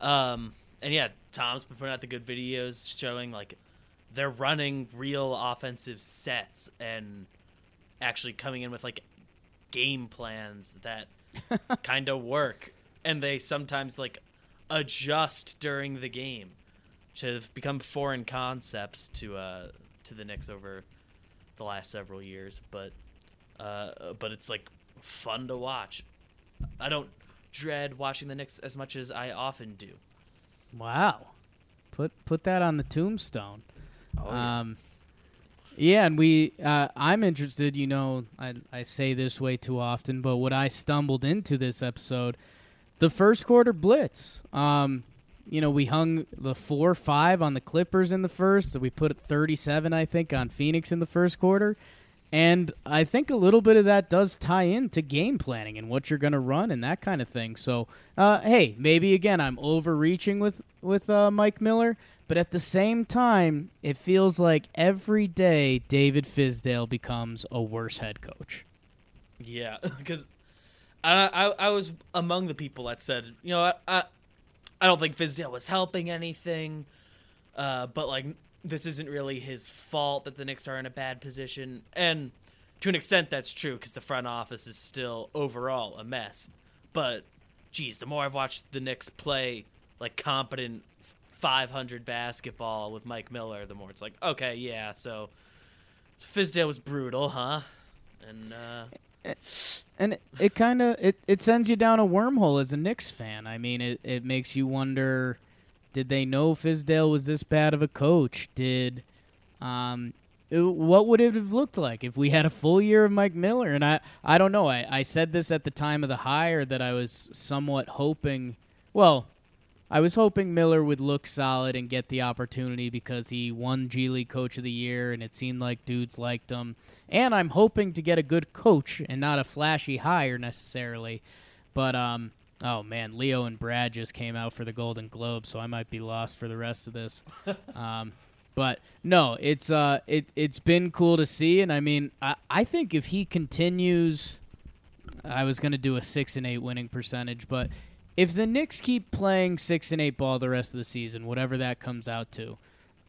C: Um, and yeah, Tom's been putting out the good videos showing like they're running real offensive sets and actually coming in with like game plans that kind of work and they sometimes like adjust during the game which have become foreign concepts to uh to the Knicks over the last several years but uh but it's like fun to watch I don't dread watching the Knicks as much as I often do
A: Wow. Put put that on the tombstone.
C: Oh, yeah.
A: um, yeah, and we uh, I'm interested, you know, I I say this way too often, but what I stumbled into this episode, the first quarter blitz. Um, you know, we hung the 4-5 on the Clippers in the first, so we put 37 I think on Phoenix in the first quarter. And I think a little bit of that does tie into game planning and what you're going to run and that kind of thing. So, uh, hey, maybe again I'm overreaching with with uh, Mike Miller, but at the same time, it feels like every day David Fizdale becomes a worse head coach.
C: Yeah, because I, I I was among the people that said, you know, I I, I don't think Fizdale was helping anything, uh, but like this isn't really his fault that the Knicks are in a bad position, and to an extent that's true because the front office is still overall a mess. But geez, the more I've watched the Knicks play like competent 500 basketball with Mike Miller, the more it's like, okay, yeah, so, so Fizdale was brutal, huh? And uh,
A: And it, it kind of it, it sends you down a wormhole as a Knicks fan. I mean, it, it makes you wonder did they know Fizdale was this bad of a coach? Did um what would it have looked like if we had a full year of Mike Miller? And I I don't know. I, I said this at the time of the hire that I was somewhat hoping well, I was hoping Miller would look solid and get the opportunity because he won G League Coach of the Year and it seemed like dudes liked him. And I'm hoping to get a good coach and not a flashy hire necessarily. But um oh man, Leo and Brad just came out for the Golden Globe, so I might be lost for the rest of this. um but no, it's uh it it's been cool to see and I mean I, I think if he continues I was going to do a 6 and 8 winning percentage, but if the Knicks keep playing 6 and 8 ball the rest of the season, whatever that comes out to,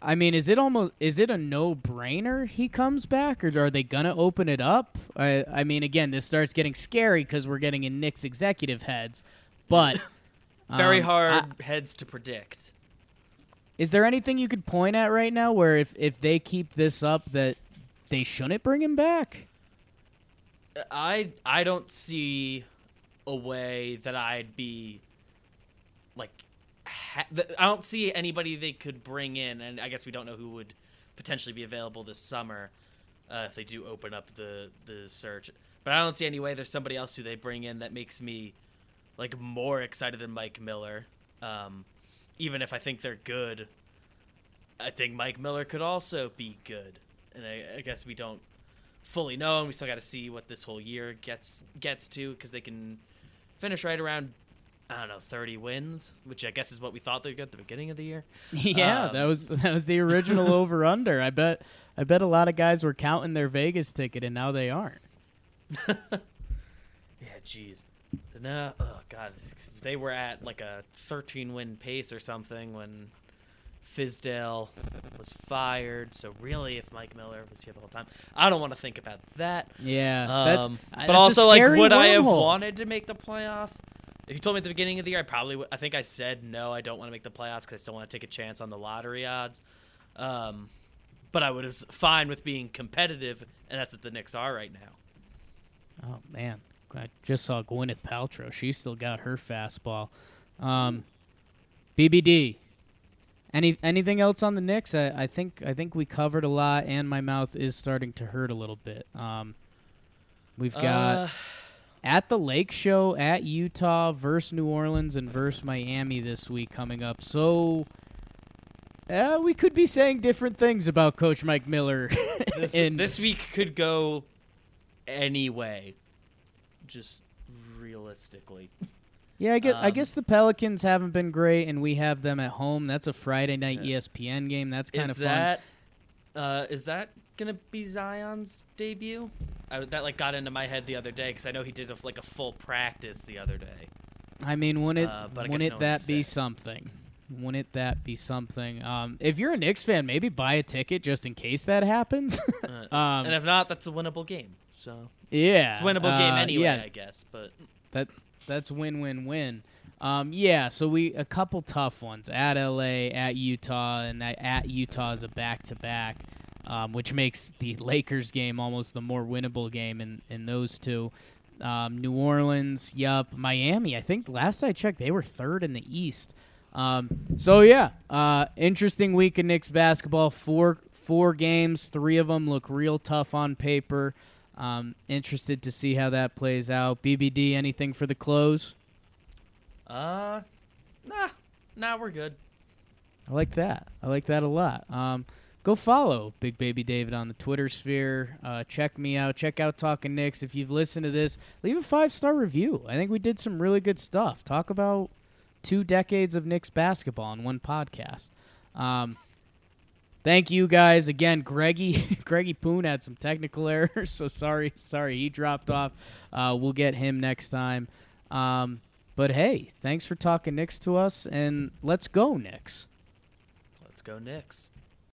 A: I mean, is it almost is it a no-brainer he comes back or are they going to open it up? I I mean, again, this starts getting scary cuz we're getting in Knicks executive heads, but
C: very
A: um,
C: hard
A: I-
C: heads to predict.
A: is there anything you could point at right now where if if they keep this up that they shouldn't bring him back?
C: I I don't see a way that I'd be like ha- I don't see anybody they could bring in, and I guess we don't know who would potentially be available this summer uh, if they do open up the the search. But I don't see any way there's somebody else who they bring in that makes me like more excited than Mike Miller. Um, even if I think they're good, I think Mike Miller could also be good, and I, I guess we don't fully know, and we still got to see what this whole year gets gets to because they can finish right around I don't know thirty wins, which I guess is what we thought they'd get at the beginning of the year.
A: yeah,
C: Um,
A: that was that was the original over under. I bet I bet a lot of guys were counting their Vegas ticket and now they aren't.
C: Yeah, jeez. No, oh god, they were at like a thirteen win pace or something when Fizdale was fired. So really, if Mike Miller was here the whole time, I don't want to think about that.
A: Yeah,
C: Um, but
A: that's a
C: also, like, would I have wanted to make the playoffs? If you told me at the beginning of the year, I probably would. I think I said no. I don't want to make the playoffs because I still want to take a chance on the lottery odds. Um, but I would have fine with being competitive, and that's what the Knicks are right now.
A: Oh man, I just saw Gwyneth Paltrow. She still got her fastball. Um, BBD. Any anything else on the Knicks? I, I think I think we covered a lot, and my mouth is starting to hurt a little bit. Um, we've got
C: Uh,
A: at the Lake Show at Utah versus New Orleans and versus Miami this week coming up. So. Uh, we could be saying different things about Coach Mike Miller.
C: this,
A: in
C: this week could go any way, just realistically.
A: Yeah, I guess, I
C: Um,
A: guess the Pelicans haven't been great, and we have them at home. That's a Friday night E ESPN game. That's kind of fun.
C: that uh, is that gonna be Zion's debut? I, that like got into my head the other day because I know he did a, like a full practice the other day.
A: I mean, wouldn't it,
C: Uh, but
A: wouldn't
C: no
A: that be
C: sick.
A: something? Wouldn't that be something? Um, if you're a Knicks fan, maybe buy a ticket just in case that happens.
C: Uh,
A: um,
C: and if not, that's a winnable game. So
A: yeah,
C: it's a winnable game
A: uh,
C: anyway,
A: Yeah,
C: I guess. But
A: that that's win win win. Um, yeah, so we a couple tough ones at LA, at Utah, and that at Utah is a back to back, which makes the Lakers game almost the more winnable game in in those two. Um, New Orleans, yup. Miami, I think last I checked, they were third in the East. Um, so yeah, uh, interesting week of Knicks basketball. Four four games, three of them look real tough on paper. Um, interested to see how that plays out. BBD, anything for the close?
C: uh, nah, nah, we're good.
A: I like that. I like that a lot. Um, go follow Big Baby David on the Twitter sphere. Uh, check me out. Check out Talking Knicks. If you've listened to this, leave a five star review. I think we did some really good stuff. Talk about two decades of Knicks basketball in one podcast. Um, thank you guys again. Greggy Greggy Poon had some technical errors, so sorry, sorry he dropped off. Uh, we'll get him next time. Um, but hey, thanks for talking Knicks to us, and let's go Knicks.
C: Let's go Knicks.